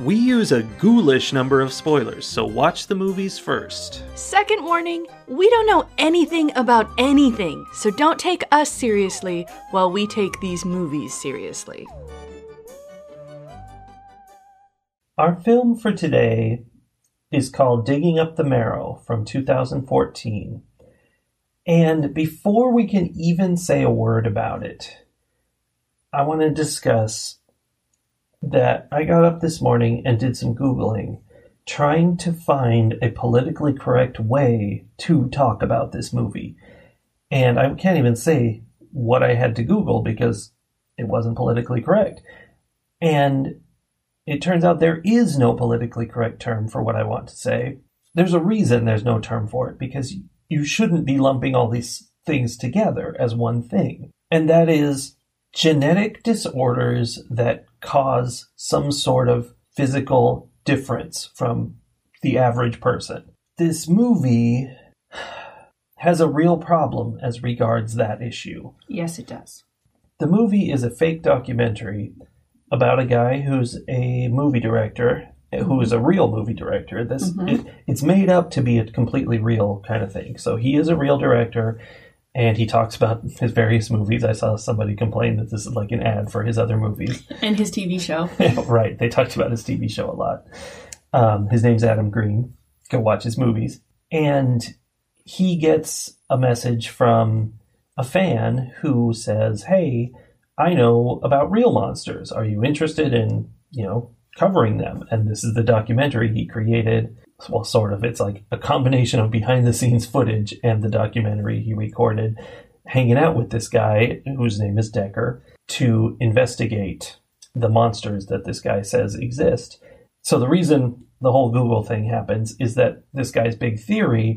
we use a ghoulish number of spoilers, so watch the movies first. Second warning we don't know anything about anything, so don't take us seriously while we take these movies seriously. Our film for today is called Digging Up the Marrow from 2014. And before we can even say a word about it, I want to discuss that I got up this morning and did some Googling trying to find a politically correct way to talk about this movie. And I can't even say what I had to Google because it wasn't politically correct. And it turns out there is no politically correct term for what I want to say. There's a reason there's no term for it because you shouldn't be lumping all these things together as one thing. And that is genetic disorders that cause some sort of physical difference from the average person. This movie has a real problem as regards that issue. Yes, it does. The movie is a fake documentary about a guy who's a movie director, who is a real movie director. This mm-hmm. it, it's made up to be a completely real kind of thing. So he is a real director, and he talks about his various movies. I saw somebody complain that this is like an ad for his other movies. And his TV show. right, they talked about his TV show a lot. Um, his name's Adam Green. Go watch his movies, and he gets a message from a fan who says, "Hey, I know about real monsters. Are you interested in, you know, covering them?" And this is the documentary he created. Well, sort of. It's like a combination of behind the scenes footage and the documentary he recorded, hanging out with this guy whose name is Decker to investigate the monsters that this guy says exist. So the reason the whole Google thing happens is that this guy's big theory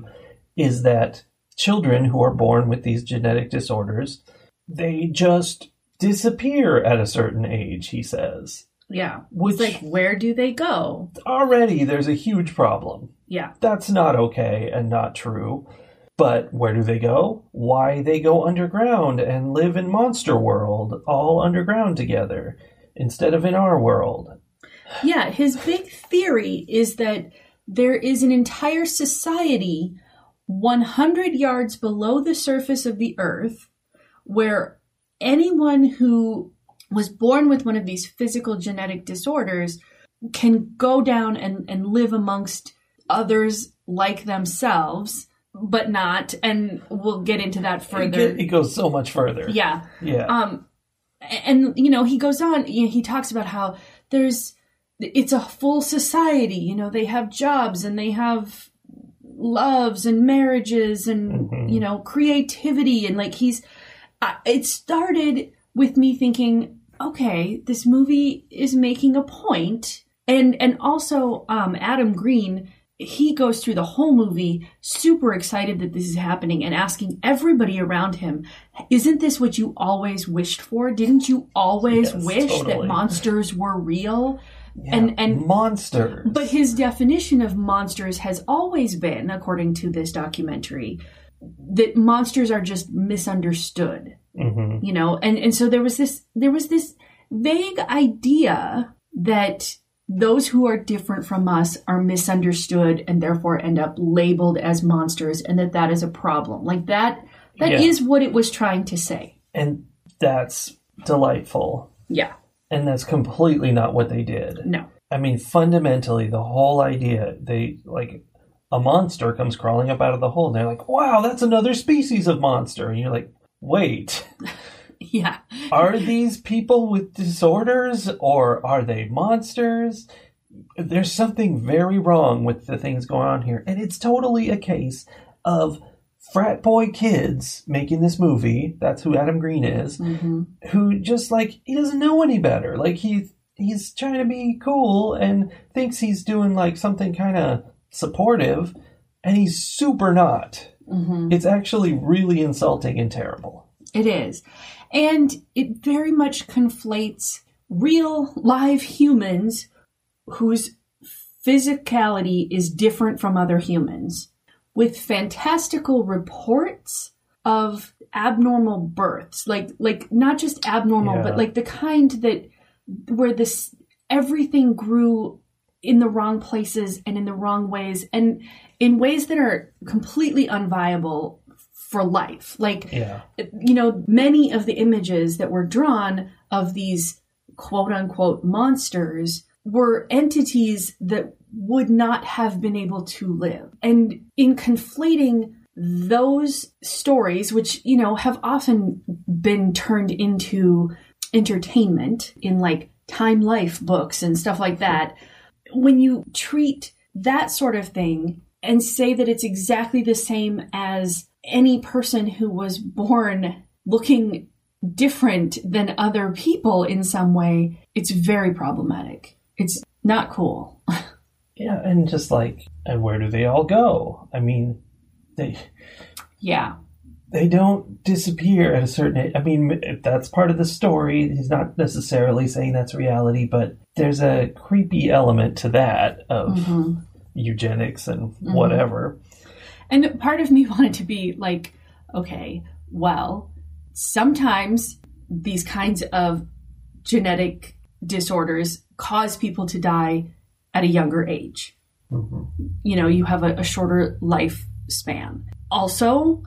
is that children who are born with these genetic disorders, they just disappear at a certain age, he says. Yeah. Which It's like, where do they go? already there's a huge problem. Yeah. That's not okay and not true. But where do they go? Why they go underground and live in Monster World, all underground together, instead of in our world. Yeah. His big theory is that there is an entire society 100 yards below the surface of the earth where anyone who was born with one of these physical genetic disorders can go down and, and live amongst others like themselves, but not. And we'll get into that further. it goes so much further. Yeah. Yeah. Um, and you know, he goes on. You know, he talks about how there's it's a full society. You know, they have jobs and they have loves and marriages and Mhm. you know creativity and like he's. I it started with me thinking, okay, this movie is making a point, and and also um, Adam Green. He goes through the whole movie super excited that this is happening and asking everybody around him, isn't this what you always wished for? Didn't you always Yes, wish that monsters were real? Yeah, and- and- monsters. But his definition of monsters has always been, according to this documentary, that monsters are just misunderstood. Mhm. You know, and, and so there was this there was this vague idea that those who are different from us are misunderstood and therefore end up labeled as monsters and that that is a problem. Like that that is Yeah. what it was trying to say. and that's delightful. Yeah. And that's completely not what they did. No. I mean, fundamentally, the whole idea, they like a monster comes crawling up out of the hole, and they're like, wow, that's another species of monster. And you're like, wait, Yeah. are these people with disorders or are they monsters? There's something very wrong with the things going on here. And it's totally a case of frat boy kids making this movie. That's who Adam Green is hmm who just like he doesn't know any better. Like he he's trying to be cool and thinks he's doing like something kind of supportive, and he's super not. Mm-hmm. It's actually really insulting and terrible. It is. And it very much conflates real live humans whose physicality is different from other humans with fantastical reports of abnormal births like like not just abnormal Yeah. but like the kind that where this everything grew in the wrong places and in the wrong ways and in ways that are completely unviable for life like Yeah. you know, many of the images that were drawn of these quote unquote monsters were entities that would not have been able to live. And in conflating those stories, which, you know, have often been turned into entertainment in like Time Life books and stuff like that, when you treat that sort of thing and say that it's exactly the same as any person who was born looking different than other people in some way, it's very problematic. It's not cool. Yeah, and just like, and where do they all go? I mean, they yeah. they don't disappear at a certain age. I mean, if that's part of the story. He's not necessarily saying that's reality, but there's a creepy element to that of Mhm. Eugenics and mm-hmm. whatever. And part of me wanted to be like, okay, well, sometimes these kinds of genetic disorders cause people to die at a younger age. Mm-hmm. You know, you have a, a shorter lifespan. Also,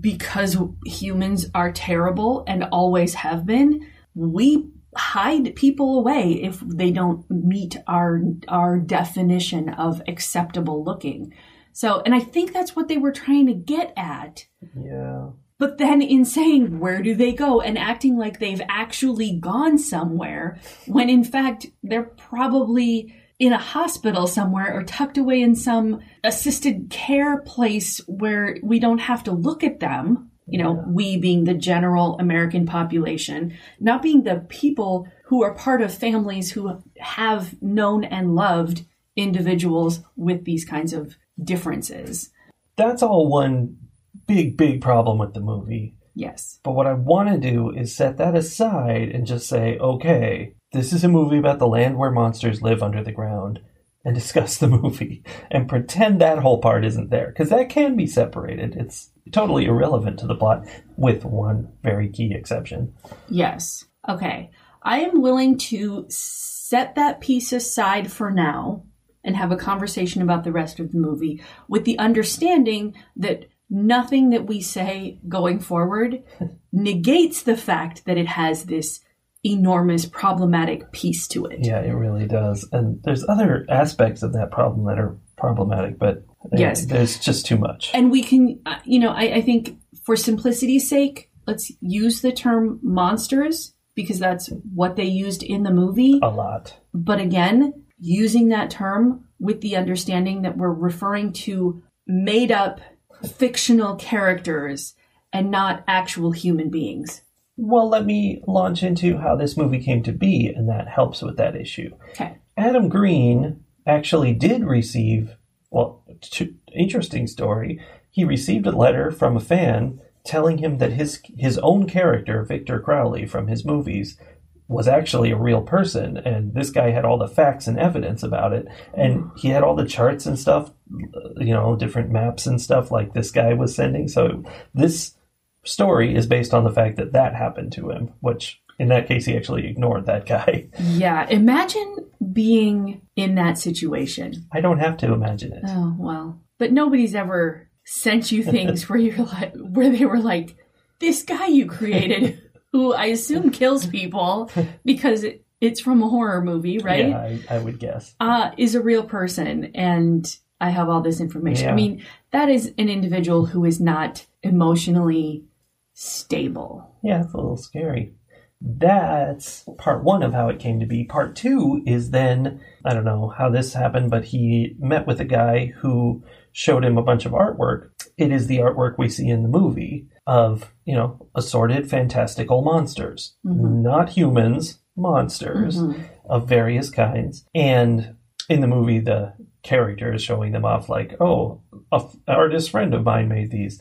because humans are terrible and always have been, we hide people away if they don't meet our our definition of acceptable looking. So, and I think that's what they were trying to get at. Yeah. But then in saying where do they go and acting like they've actually gone somewhere when in fact they're probably in a hospital somewhere or tucked away in some assisted care place where we don't have to look at them. You know, we being the general American population, not being the people who are part of families who have known and loved individuals with these kinds of differences. That's all one big, big problem with the movie. Yes. But what I want to do is set that aside and just say, okay, this is a movie about the land where monsters live under the ground and discuss the movie and pretend that whole part isn't there because that can be separated. It's totally irrelevant to the plot with one very key exception. Yes. Okay. I am willing to set that piece aside for now and have a conversation about the rest of the movie with the understanding that nothing that we say going forward negates the fact that it has this enormous problematic piece to it. Yeah, it really does. And there's other aspects of that problem that are problematic, but Yes. there's just too much. And we can, uh, you know, I, I think for simplicity's sake, let's use the term monsters because that's what they used in the movie. a lot. But again, using that term with the understanding that we're referring to made up fictional characters and not actual human beings. Well, let me launch into how this movie came to be, and that helps with that issue. Okay. Adam Green actually did receive, well, interesting story. He received a letter from a fan telling him that his his own character, Victor Crowley from his movies, was actually a real person, and this guy had all the facts and evidence about it, and he had all the charts and stuff, you know, different maps and stuff like this guy was sending. So this story is based on the fact that that happened to him, which in that case he actually ignored that guy. Yeah. Imagine being in that situation. I don't have to imagine it. Oh, well. But nobody's ever sent you things where you're like, where they were like, this guy you created, who I assume kills people because it, it's from a horror movie, right? Yeah, I, I would guess. uh, is a real person and I have all this information. I mean, that is an individual who is not emotionally stable. Yeah, it's a little scary. That's part one of how it came to be. Part two is then, I don't know how this happened, but he met with a guy who showed him a bunch of artwork. It is the artwork we see in the movie of, you know, assorted fantastical monsters. Mm-hmm. Not humans, monsters mm-hmm. of various kinds. And in the movie, the character is showing them off like, oh, a f- artist friend of mine made these,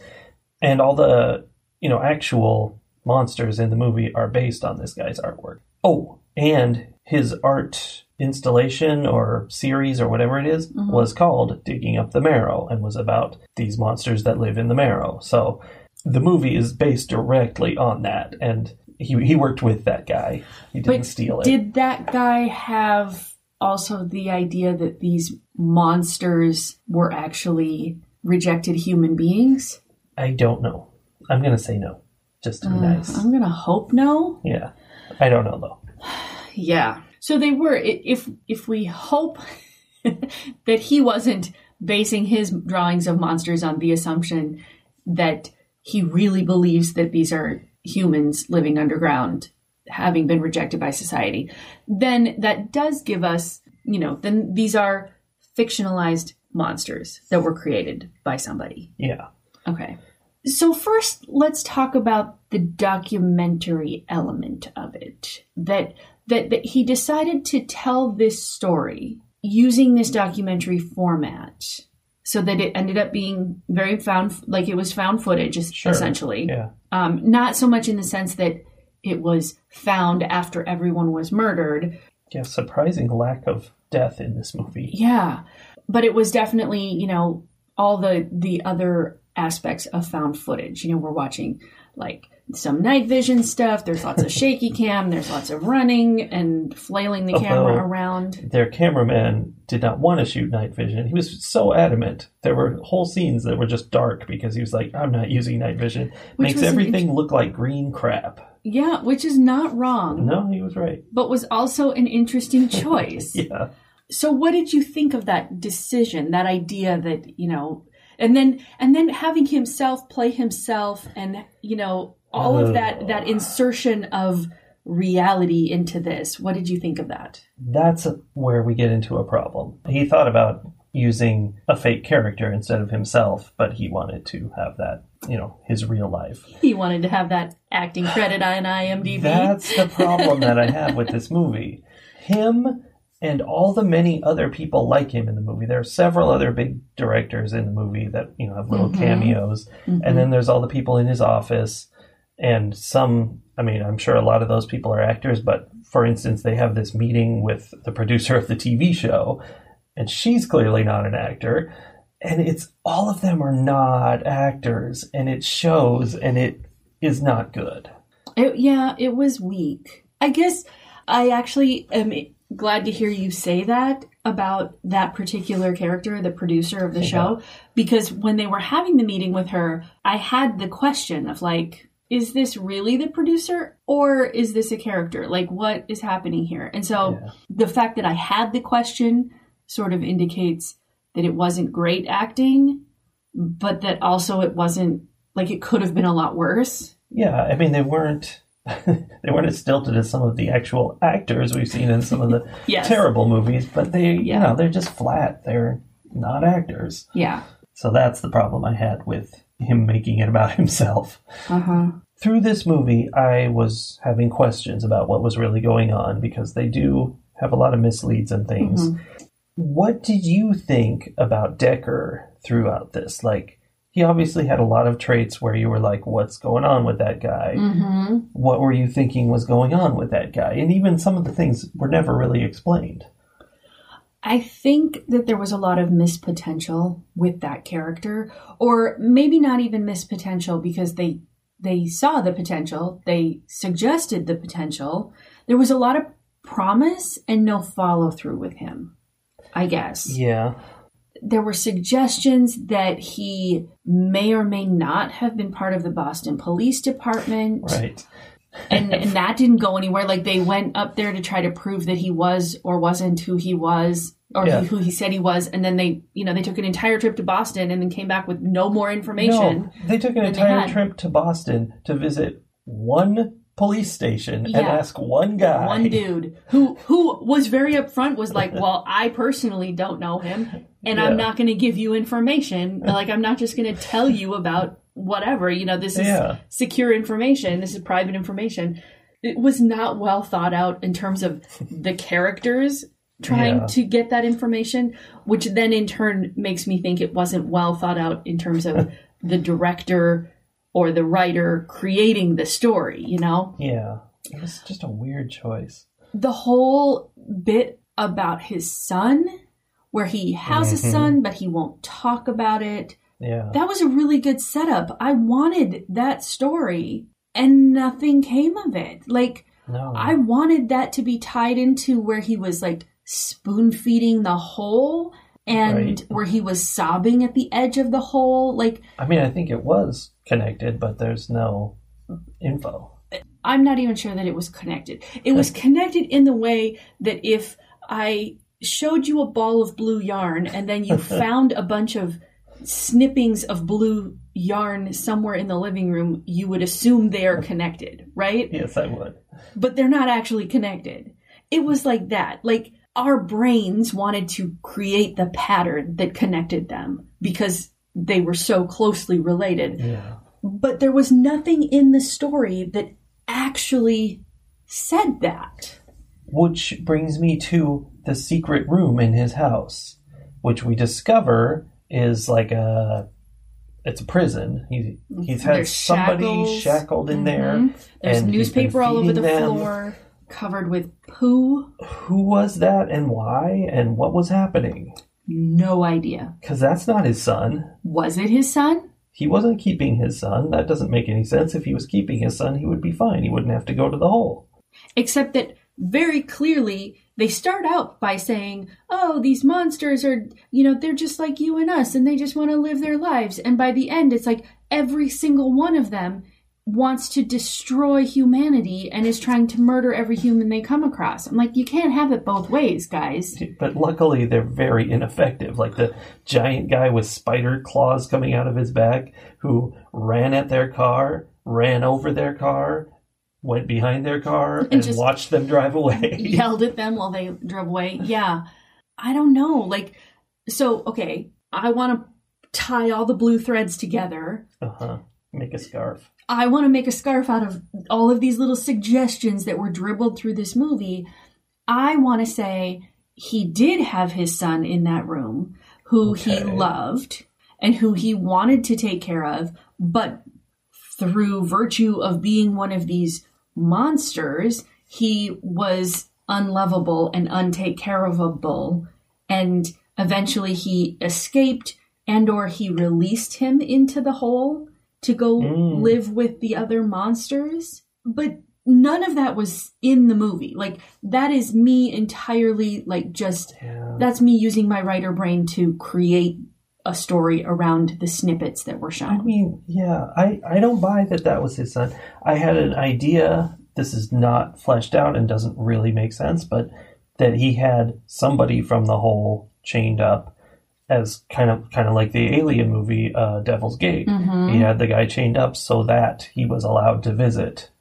and all the you know actual monsters in the movie are based on this guy's artwork. Oh, and his art installation or series or whatever it is mm-hmm. was called Digging Up the Marrow and was about these monsters that live in the marrow. So the movie is based directly on that and he he worked with that guy. He didn't But steal it. Did that guy have also the idea that these monsters were actually rejected human beings? I don't know. I'm gonna say no. Just to be uh, nice. I'm gonna hope no. Yeah. I don't know though. Yeah. So they were. If if we hope that he wasn't basing his drawings of monsters on the assumption that he really believes that these are humans living underground, having been rejected by society, then that does give us, you know, then these are fictionalized monsters that were created by somebody. Yeah. Okay. So first, let's talk about the documentary element of it. That that that he decided to tell this story using this documentary format, so that it ended up being very found, like it was found footage, Sure. essentially. Yeah. Um, not so much in the sense that it was found after everyone was murdered, Yeah. Surprising lack of death in this movie. Yeah, but it was definitely you know all the the other aspects of found footage. You know, we're watching like some night vision stuff. There's lots of shaky cam. There's lots of running and flailing the camera around. Their cameraman did not want to shoot night vision. He was so adamant. There were whole scenes that were just dark because he was like, I'm not using night vision. Which Makes everything look like green crap. Yeah, which is not wrong, No, he was right. but was also an interesting choice. Yeah. So what did you think of that decision, that idea that, you know, and then and then having himself play himself and, you know, all of that uh. that insertion of reality into this. What did you think of that? That's where we get into a problem. He thought about using a fake character instead of himself, but he wanted to have that, you know, his real life. He wanted to have that acting credit on IMDb. That's the problem that I have with this movie. Him and all the many other people like him in the movie. There are several other big directors in the movie that, you know, have little mm-hmm. cameos. And then mm-hmm. there's all the people in his office and some I mean, I'm sure a lot of those people are actors, but for instance, they have this meeting with the producer of the TV show, and she's clearly not an actor. And it's all of them are not actors, and it shows, and it is not good. It, yeah, it was weak. I guess I actually am glad to hear you say that about that particular character, the producer of the show, because when they were having the meeting with her, I had the question of like, is this really the producer or is this a character? Like, what is happening here? And so Yeah. the fact that I had the question sort of indicates that it wasn't great acting, but that also it wasn't like it could have been a lot worse. Yeah, I mean they weren't they weren't as stilted as some of the actual actors we've seen in some of the Yes. terrible movies, but they, you know, they're just flat. They're not actors. Yeah. So that's the problem I had with him making it about himself. Uh huh. Through this movie, I was having questions about what was really going on because they do have a lot of misleads and things. What did you think about Decker throughout this? Like, he obviously had a lot of traits where you were like, what's going on with that guy? Mm-hmm. What were you thinking was going on with that guy? And even some of the things were never really explained. I think that there was a lot of missed potential with that character, or maybe not even missed potential because they they saw the potential, they suggested the potential. There was a lot of promise and no follow through with him. I guess Yeah. There were suggestions that he may or may not have been part of the Boston Police Department Right. and and that didn't go anywhere. Like they went up there to try to prove that he was or wasn't who he was, or Yeah. who he said he was, and then they, you know, they took an entire trip to Boston and then came back with no more information. No, they took an entire trip to Boston to visit one police station and ask one guy. One dude who who was very upfront was like, "Well, I personally don't know him, and Yeah. I'm not going to give you information. Like, I'm not just going to tell you about whatever. You know, this is Yeah. secure information. This is private information." It was not well thought out in terms of the characters trying Yeah. to get that information, which then in turn makes me think it wasn't well thought out in terms of the director or the writer creating the story, you know? Yeah. It was just a weird choice. The whole bit about his son, where he has a mm-hmm. son, but he won't talk about it. Yeah. That was a really good setup. I wanted that story, and nothing came of it. Like, no. I wanted that to be tied into where he was like spoon feeding the hole and Right. where he was sobbing at the edge of the hole. Like, I mean, I think it was connected, but there's no info. I'm not even sure that it was connected. It was connected in the way that if I showed you a ball of blue yarn and then you found a bunch of snippings of blue yarn somewhere in the living room, you would assume they are connected, right? Yes, I would. but they're not actually connected. It was like that. Like our brains wanted to create the pattern that connected them because they were so closely related. Yeah. But there was nothing in the story that actually said that. Which brings me to the secret room in his house, which we discover is like a it's a prison. He he's had There's somebody shackles. shackled in there. Mhm. There's newspaper all over the them. floor, covered with poo. Who was that and why and what was happening? No idea. Because that's not his son. Was it his son? He wasn't keeping his son. That doesn't make any sense. If he was keeping his son, he would be fine. He wouldn't have to go to the hole. except that very clearly they start out by saying, "Oh, these monsters are, you know, they're just like you and us and they just want to live their lives." And by the end it's like every single one of them wants to destroy humanity and is trying to murder every human they come across. I'm like, you can't have it both ways, guys. But luckily, they're very ineffective. Like the giant guy with spider claws coming out of his back who ran at their car, ran over their car, went behind their car, and, just- watched them drive away. yelled at them while they drove away. Yeah. I don't know. Like, so, okay, I want to tie all the blue threads together. Uh-huh. Make a scarf. I want to make a scarf out of all of these little suggestions that were dribbled through this movie. I want to say he did have his son in that room who he loved and who he wanted to take care of, but through virtue of being one of these monsters, he was unlovable and untake care ofable and eventually he escaped and or he released him into the hole to go Mm. live with the other monsters but none of that was in the movie like that is me entirely like just Yeah. that's me using my writer brain to create a story around the snippets that were shot. I mean, yeah, I, I don't buy that that was his son. I had an idea. This is not fleshed out and doesn't really make sense, but that he had somebody from the hole chained up as kind of kind of like the alien movie uh, Devil's Gate. Mm-hmm. He had the guy chained up so that he was allowed to visit.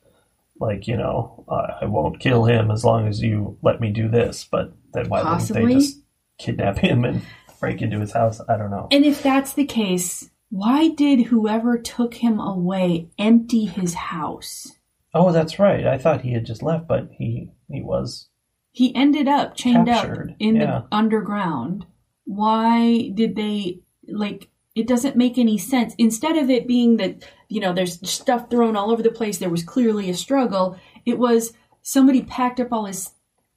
Like you know, I, I won't kill him as long as you let me do this. But then why wouldn't they just kidnap him and break into his house? I don't know. And if that's the case, why did whoever took him away empty his house? Oh, that's right. I thought he had just left, but he he was. He ended up chained Captured, up in yeah. the underground. Why did they like it doesn't make any sense. Instead of it being that, you know, there's stuff thrown all over the place, there was clearly a struggle, it was somebody packed up all his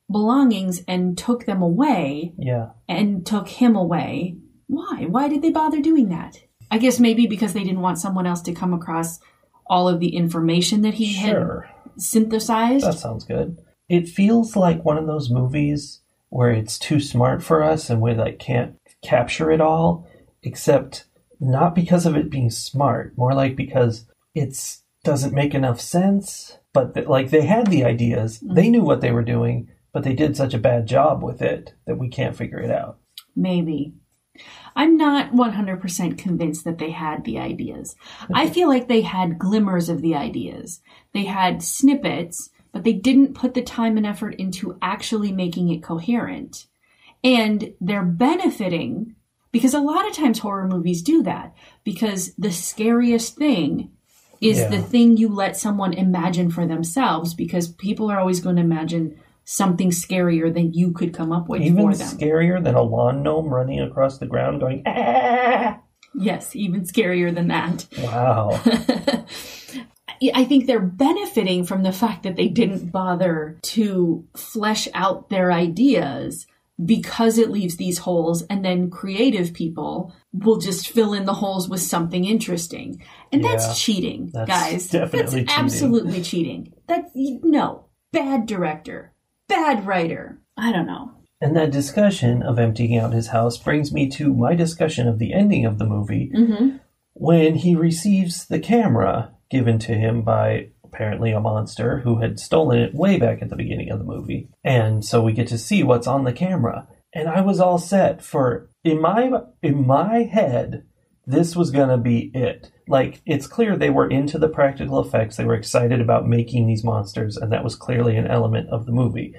belongings and took them away Yeah, and took him away. Why? Why did they bother doing that? I guess maybe because they didn't want someone else to come across all of the information that he sure. had synthesized. That sounds good. It feels like one of those movies where it's too smart for us and we like can't capture it all, except not because of it being smart, more like because it's doesn't make enough sense. But th- like they had the ideas, mm-hmm. they knew what they were doing, but they did such a bad job with it that we can't figure it out. Maybe. I'm not 100% convinced that they had the ideas. I feel like they had glimmers of the ideas. They had snippets, but they didn't put the time and effort into actually making it coherent. And they're benefiting because a lot of times horror movies do that because the scariest thing is Yeah. the thing you let someone imagine for themselves because people are always going to imagine something scarier than you could come up with Even for them. scarier than a lawn gnome running across the ground going, ah! yes, even scarier than that. Wow. I think they're benefiting from the fact that they didn't bother to flesh out their ideas because it leaves these holes and then creative people will just fill in the holes with something interesting. And Yeah. that's cheating, That's guys. definitely that's cheating. absolutely cheating. That's no, bad director, bad writer. I don't know. And that discussion of emptying out his house brings me to my discussion of the ending of the movie Mhm. when he receives the camera given to him by apparently a monster who had stolen it way back at the beginning of the movie. And so we get to see what's on the camera. And I was all set for in my in my head this was going to be it. Like it's clear they were into the practical effects. They were excited about making these monsters and that was clearly an element of the movie.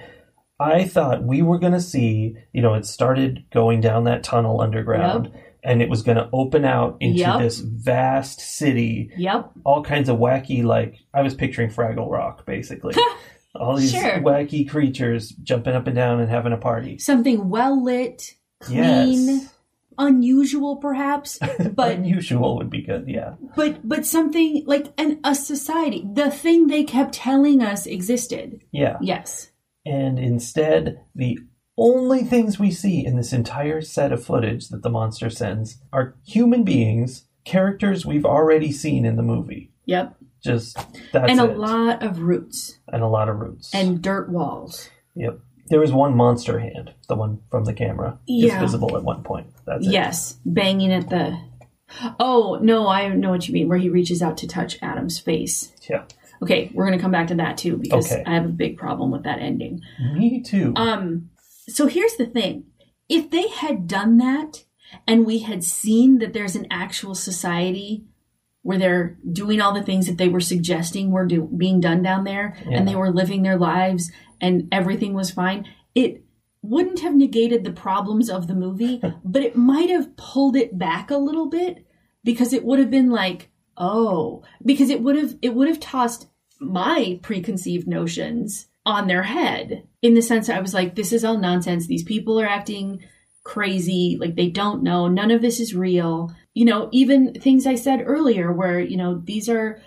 I thought we were going to see, you know, it started going down that tunnel underground and it was going to open out into Yep. this vast city, Yep. all kinds of wacky, like, I was picturing Fraggle Rock, basically. all these Sure. wacky creatures jumping up and down and having a party. Something well lit, clean, Yes. unusual perhaps, but Unusual would be good, yeah. but but something like an a society the thing they kept telling us existed Yeah. yes And instead, the only things we see in this entire set of footage that the monster sends are human beings, characters we've already seen in the movie. yep Just that's and a it. lot of roots and a lot of roots. and dirt walls yep, there was one monster hand, the one from the camera, Yeah. is visible at one point. That's it. yes banging at the oh no i know what you mean where he reaches out to touch adam's face Yeah, okay we're gonna come back to that too because Okay. i have a big problem with that ending me too. Um, so here's the thing. If they had done that and we had seen that there's an actual society where they're doing all the things that they were suggesting were do- being done down there Yeah. and they were living their lives and everything was fine, it wouldn't have negated the problems of the movie, but it might have pulled it back a little bit because it would have been like, oh, because it would have it would have tossed my preconceived notions on their head in the sense that I was like, this is all nonsense. These people are acting crazy, like they don't know. None of this is real. You know, even things I said earlier where, you know, these are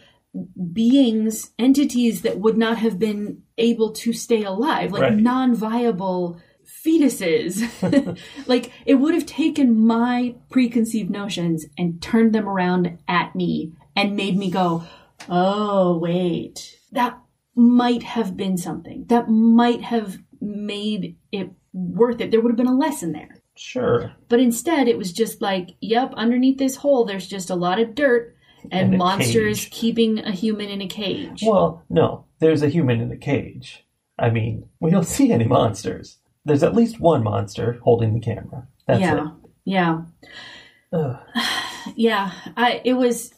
beings, entities that would not have been able to stay alive, like Right. non viable fetuses. like it would have taken my preconceived notions and turned them around at me and made me go, oh, wait, that might have been something. That might have made it worth it. There would have been a lesson there. sure. But instead, it was just like, yep, underneath this hole, there's just a lot of dirt and, And monsters cage. keeping a human in a cage. Well, no, there's a human in a cage. I mean, we don't see any monsters. There's at least one monster holding the camera. That's yeah. Yeah. it. Ugh. Yeah, I it was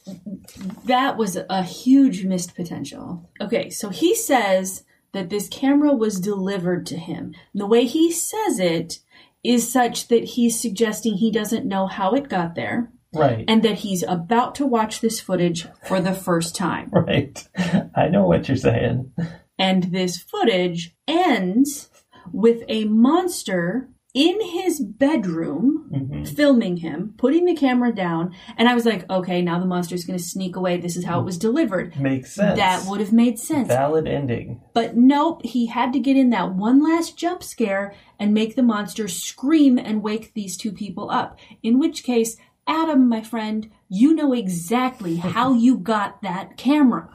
that was a huge missed potential. Okay, so he says that this camera was delivered to him. The way he says it is such that he's suggesting he doesn't know how it got there Right. and that he's about to watch this footage for the first time. right. I know what you're saying. And this footage ends with a monster in his bedroom hmm filming him, putting the camera down, and I was like, okay, now the monster's going to sneak away. This is how it was delivered. Makes sense. That would have made sense. Valid ending. But nope, he had to get in that one last jump scare and make the monster scream and wake these two people up. In which case, Adam, my friend, you know exactly how you got that camera.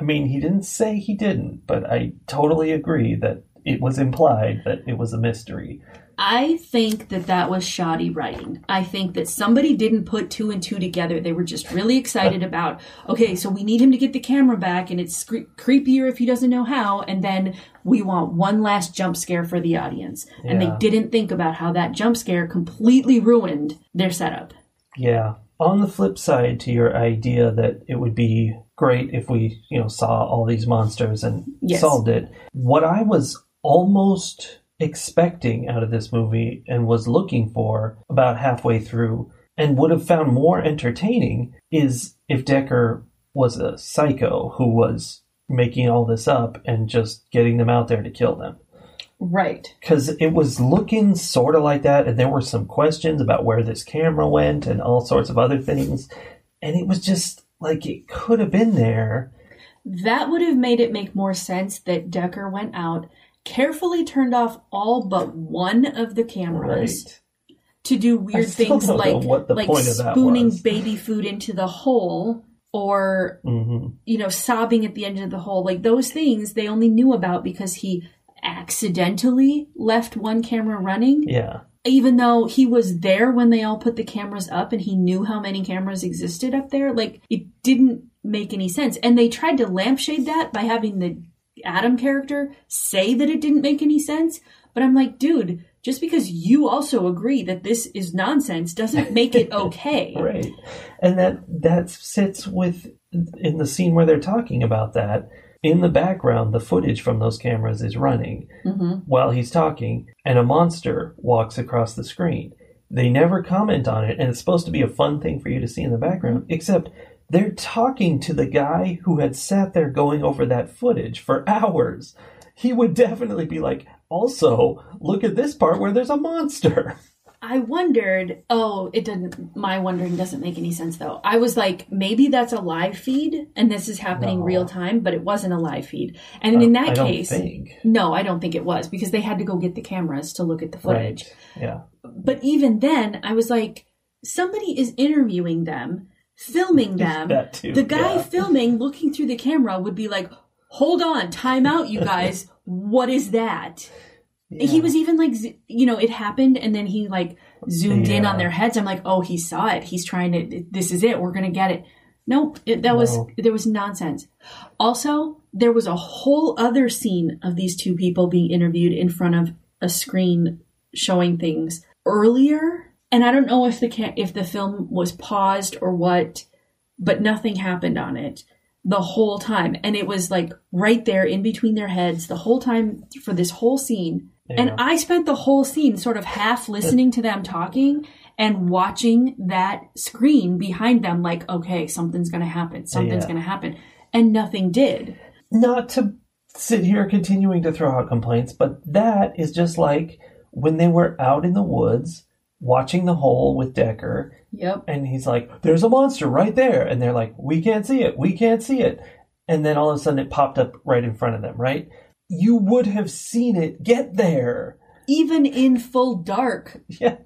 I mean, he didn't say he didn't, but I totally agree that it was implied that it was a mystery. I think that that was shoddy writing. I think that somebody didn't put two and two together. They were just really excited about, okay, so we need him to get the camera back, and it's cre- creepier if he doesn't know how, and then we want one last jump scare for the audience. And they didn't think about how that jump scare completely ruined their setup. Yeah. On the flip side to your idea that it would be great if we, you know, saw all these monsters and Yes. solved it, what I was almost expecting out of this movie and was looking for about halfway through and would have found more entertaining is if Decker was a psycho who was making all this up and just getting them out there to kill them. Right. because it was looking sort of like that, and there were some questions about where this camera went and all sorts of other things, and it was just like it could have been there. That would have made it make more sense that Decker went out, carefully turned off all but one of the cameras Right. to do weird things like like point of that spooning baby food into the hole or hmm you know sobbing at the end of the hole. Like those things they only knew about because he accidentally left one camera running. Yeah. even though he was there when they all put the cameras up and he knew how many cameras existed up there like it didn't make any sense. And they tried to lampshade that by having the adam character say that it didn't make any sense but i'm like dude just because you also agree that this is nonsense doesn't make it okay Right. And that that sits with in the scene where they're talking about that. In the background, the footage from those cameras is running hmm while he's talking, and a monster walks across the screen. They never comment on it, and it's supposed to be a fun thing for you to see in the background, except they're talking to the guy who had sat there going over that footage for hours. He would definitely be like, also, look at this part where there's a monster. I wondered. Oh, it doesn't, My wondering doesn't make any sense though. I was like, maybe that's a live feed, and this is happening No. real time, but it wasn't a live feed. And in that I case, think. no, I don't think it was because they had to go get the cameras to look at the footage. Right. Yeah. But even then, I was like, somebody is interviewing them, filming them. Too, the guy yeah. filming, looking through the camera, would be like, "Hold on, time out, you guys. what is that?" He was even like, you know, it happened, and then he like zoomed in on their heads. I'm like, oh, he saw it. He's trying to. This is it. We're gonna get it. Nope, it, that was No. there was nonsense. Also, there was a whole other scene of these two people being interviewed in front of a screen showing things earlier, and I don't know if the ca- if the film was paused or what, but nothing happened on it the whole time, and it was like right there in between their heads the whole time for this whole scene. And. I spent the whole scene sort of half listening to them talking and watching that screen behind them, like, okay, something's going to happen, something's Yeah. going to happen. And nothing did. Not to sit here continuing to throw out complaints, but that is just like when they were out in the woods watching the hole with Decker, Yep. and he's like, "There's a monster right there," and they're like, "We can't see it, we can't see it," and then all of a sudden it popped up right in front of them, right? You would have seen it get there. Even in full dark. Yeah,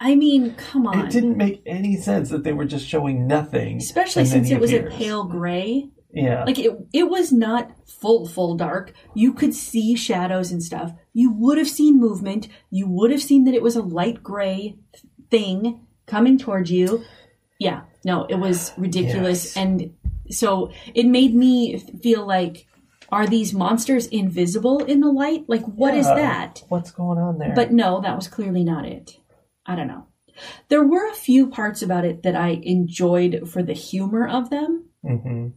I mean, come on. it didn't make any sense that they were just showing nothing, Especially since it was a pale gray. Yeah, Like it, it was not full, full dark. You could see shadows and stuff. You would have seen movement. You would have seen that it was a light gray thing coming towards you. Yeah, no, it was ridiculous. Yes. And so it made me feel like, are these monsters invisible in the light? Like, what is Yeah. that? What's going on there? But no, that was clearly not it. I don't know. There were a few parts about it that I enjoyed for the humor of them. hmm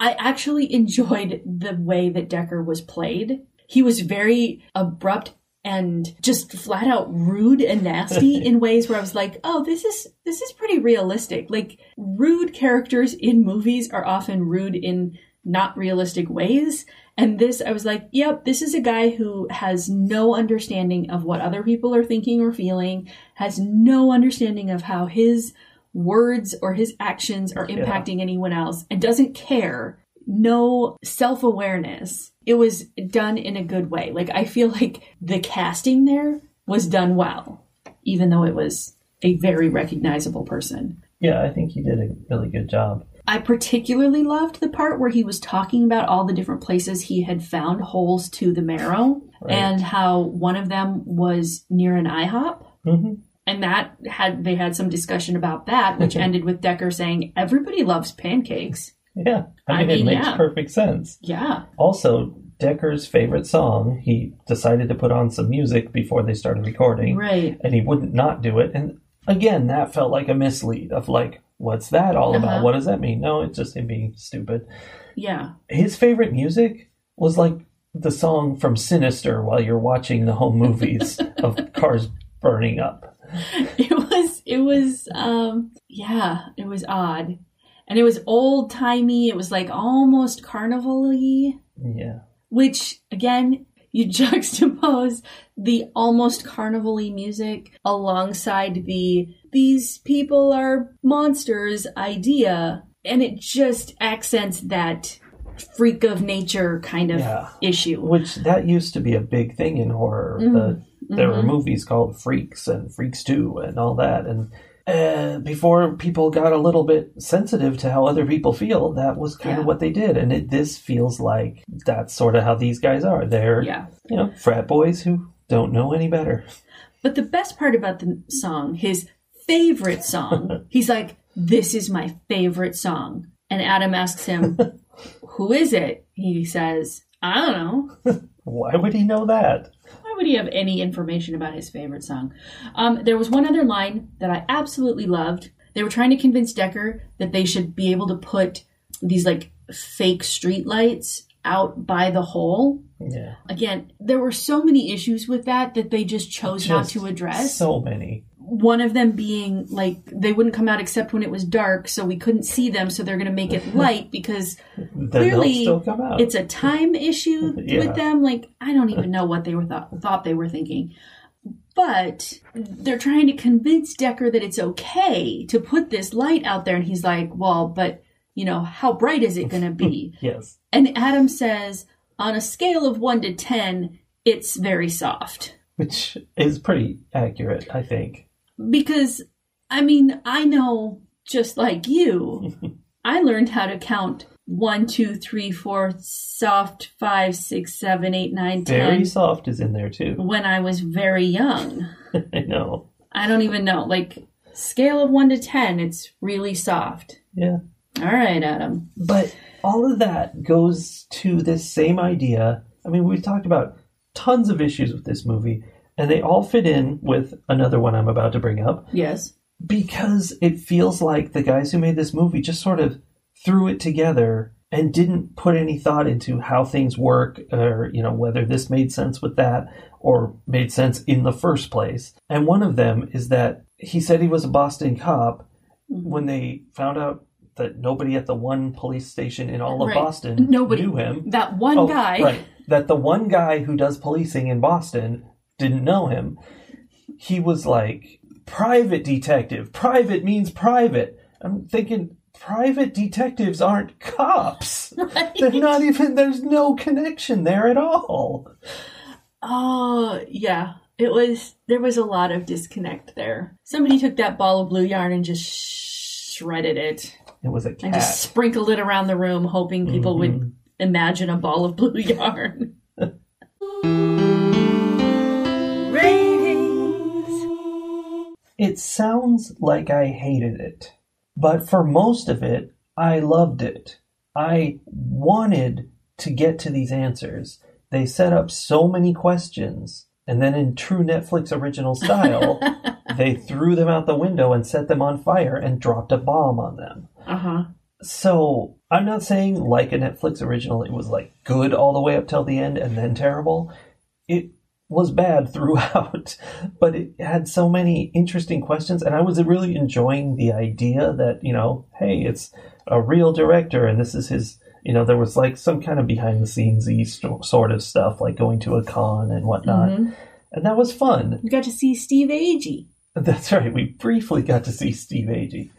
I actually enjoyed the way that Decker was played. He was very abrupt and just flat out rude and nasty in ways where I was like, "Oh, this is this is pretty realistic." Like rude characters in movies are often rude in not realistic ways, and this I was like, "Yep, this is a guy who has no understanding of what other people are thinking or feeling, has no understanding of how his words or his actions are Yeah. impacting anyone else and doesn't care no self-awareness it was done in a good way like i feel like the casting there was done well even though it was a very recognizable person Yeah, I think he did a really good job. i particularly loved the part where he was talking about all the different places he had found holes to the marrow Right. and how one of them was near an ihop hmm and that had they had some discussion about that which ended with decker saying everybody loves pancakes Yeah, I I mean, mean, it makes yeah. perfect sense. yeah Also, Decker's favorite song, he decided to put on some music before they started recording, right and he wouldn't not do it. And again, that felt like a mislead of like, what's that all about? Uh-huh. What does that mean? No, it's just him being stupid. yeah His favorite music was like the song from Sinister while you're watching the home movies of cars burning up. it was it was um yeah it was odd and it was old timey it was like almost carnival-y Yeah. which again you juxtapose the almost carnival-y music alongside the these people are monsters idea and it just accents that freak of nature kind of Yeah. issue Which that used to be a big thing in horror. Mm-hmm. The, there were movies called Freaks and Freaks 2 and all that. And uh, before people got a little bit sensitive to how other people feel, that was kind Yeah. of what they did. And it, this feels like that's sort of how these guys are. They're, yeah you know, frat boys who don't know any better. But the best part about the song, his favorite song, he's like, This is my favorite song. And Adam asks him, Who is it? He says, I don't know. Why would he know that? Why would he have any information about his favorite song? Um, there was one other line that I absolutely loved. They were trying to convince Dekker that they should be able to put these like fake street lights out by the hole. Yeah. Again, there were so many issues with that that they just chose not to address. So many. One of them being like they wouldn't come out except when it was dark so we couldn't see them so they're going to make it light because clearly they'll still come out. it's a time issue Yeah. with them like i don't even know what they were thought, thought they were thinking but they're trying to convince dekker that it's okay to put this light out there and he's like well but you know how bright is it going to be yes. and adam says on a scale of 1 to 10 it's very soft Which is pretty accurate, I think. Because I mean, I know just like you, I learned how to count one, two, three, four, soft, five, six, seven, eight, nine, Very ten soft is in there too. when I was very young. I know. I don't even know. Like, scale of one to ten, it's really soft. Yeah. All right, Adam. But all of that goes to this same idea. I mean, we've talked about tons of issues with this movie, and they all fit in with another one I'm about to bring up Yes. because it feels like the guys who made this movie just sort of threw it together and didn't put any thought into how things work or you know whether this made sense with that or made sense in the first place and one of them is that he said he was a boston cop mm-hmm. when they found out that nobody at the one police station in all of Right. boston Nobody. knew him That one Oh, guy. right that the one guy who does policing in boston didn't know him he was like private detective private means private i'm thinking private detectives aren't cops they're not even there's no connection there at all Oh, yeah. It was, there was a lot of disconnect there. Somebody took that ball of blue yarn and just shredded it. it was a and cat just sprinkled it around the room, hoping people Mm-hmm. would imagine a ball of blue yarn. it sounds like i hated it but for most of it i loved it i wanted to get to these answers they set up so many questions and then in true netflix original style they threw them out the window and set them on fire and dropped a bomb on them Uh huh. so I'm not saying like a Netflix original, it was like good all the way up till the end and then terrible. It was bad throughout, but it had so many interesting questions, and I was really enjoying the idea that you know, hey, it's a real director, and this is his. You know, there was like some kind of behind the scenes sort of stuff, like going to a con and whatnot, mm-hmm. and that was fun. We got to see Steve Agee. That's right. We briefly got to see Steve Agee.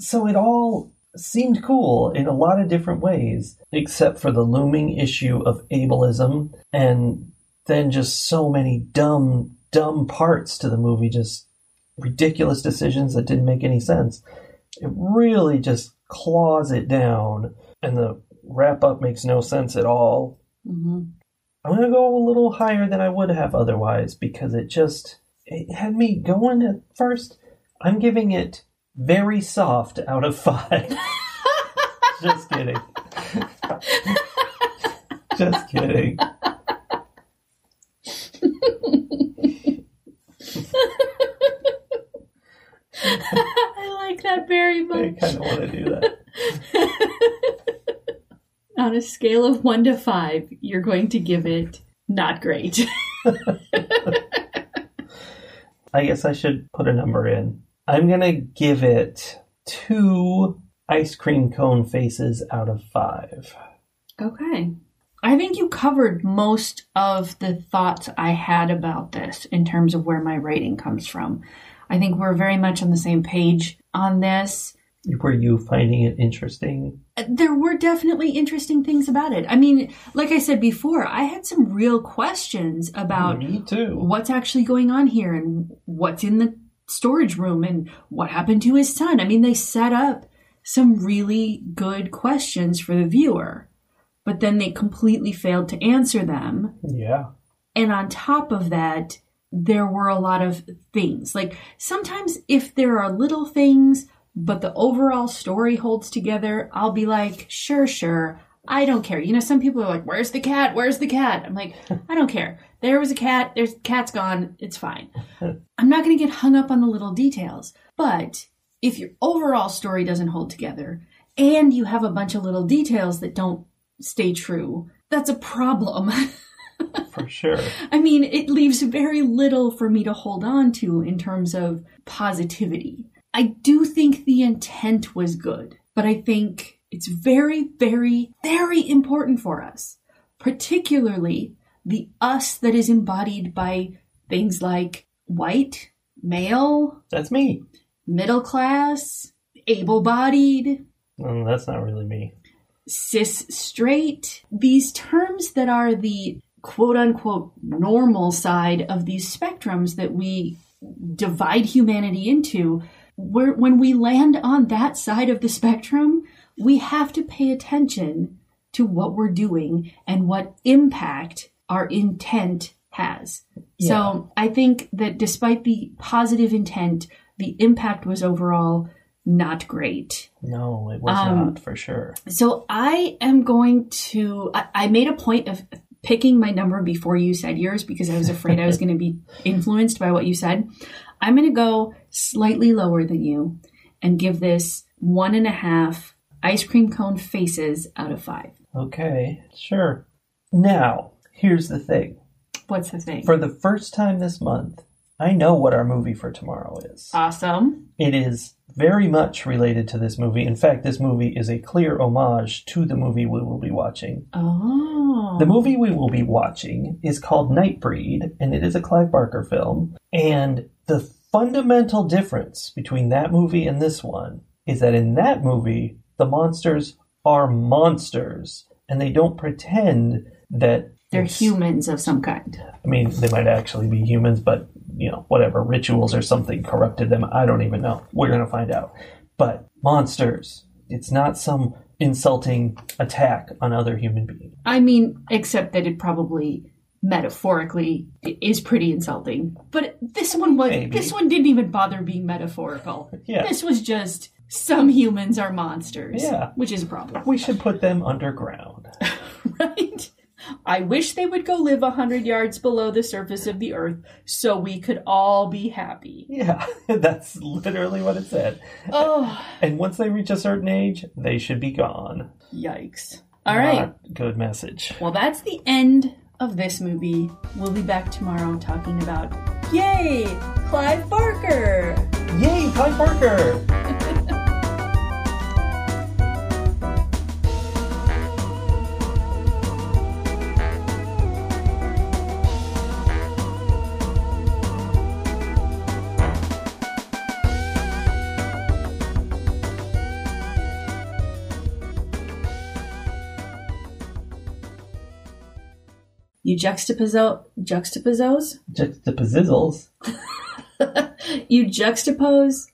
So it all seemed cool in a lot of different ways, except for the looming issue of ableism and then just so many dumb, dumb parts to the movie, just ridiculous decisions that didn't make any sense. It really just claws it down, and the wrap up makes no sense at all. Mm-hmm. I'm gonna go a little higher than I would have otherwise because it just it had me going at first. I'm giving it very soft out of five. just kidding. just kidding. I like that very much. I kind of want to do that. On a scale of one to five, you're going to give it not great. I guess I should put a number in. I'm gonna give it two ice cream cone faces out of five. okay. I think you covered most of the thoughts I had about this in terms of where my rating comes from. I think we're very much on the same page on this. Were you finding it interesting? Uh, there were definitely interesting things about it. I mean, like I said before, I had some real questions about Me too. what's actually going on here and what's in the storage room and what happened to his son. I mean, they set up some really good questions for the viewer, but then they completely failed to answer them. Yeah. And on top of that, there were a lot of things. Like sometimes if there are little things, but the overall story holds together, I'll be like, sure, sure. I don't care. You know, some people are like, where's the cat? Where's the cat? I'm like, I don't care. There was a cat. There's cat's gone. It's fine. I'm not going to get hung up on the little details. But if your overall story doesn't hold together and you have a bunch of little details that don't stay true, that's a problem. For sure. I mean, it leaves very little for me to hold on to in terms of positivity. I do think the intent was good, but I think it's very, very, very important for us, particularly the us that is embodied by things like white, male, That's me. middle class, able bodied, Mm, that's not really me. cis straight, these terms that are the quote unquote normal side of these spectrums that we divide humanity into, where when we land on that side of the spectrum, we have to pay attention to what we're doing and what impact our intent has. So I think that despite the positive intent, the impact was overall not great. No, it was Um, not for sure. So I am going to. I, I made a point of picking my number before you said yours because I was afraid I was going to be influenced by what you said. I'm going to go slightly lower than you and give this one and a half ice cream cone faces out of five. Okay, sure. Now, here's the thing. What's the thing? For the first time this month, I know what our movie for tomorrow is. awesome. It is very much related to this movie. In fact, this movie is a clear homage to the movie we will be watching. Oh. The movie we will be watching is called Nightbreed, and it is a Clive Barker film. And the fundamental difference between that movie and this one is that in that movie, the monsters are monsters, and they don't pretend that They're humans of some kind. I mean, they might actually be humans, but you know, whatever rituals or something corrupted them. I don't even know. We're gonna find out. But monsters. It's not some insulting attack on other human beings. I mean, except that it probably metaphorically is pretty insulting. But this one was Maybe. this one didn't even bother being metaphorical. Yeah. This was just some humans are monsters. Yeah. Which is a problem. We should put them underground. Right? I wish they would go live a hundred yards below the surface of the earth so we could all be happy. Yeah, that's literally what it said. Oh And once they reach a certain age, they should be gone. yikes. All right. Not good message. Well, that's the end of this movie. We'll be back tomorrow talking about Yay! Clive Barker! Yay, Clive Barker! You juxtapose juxtapose pizzles. you juxtapose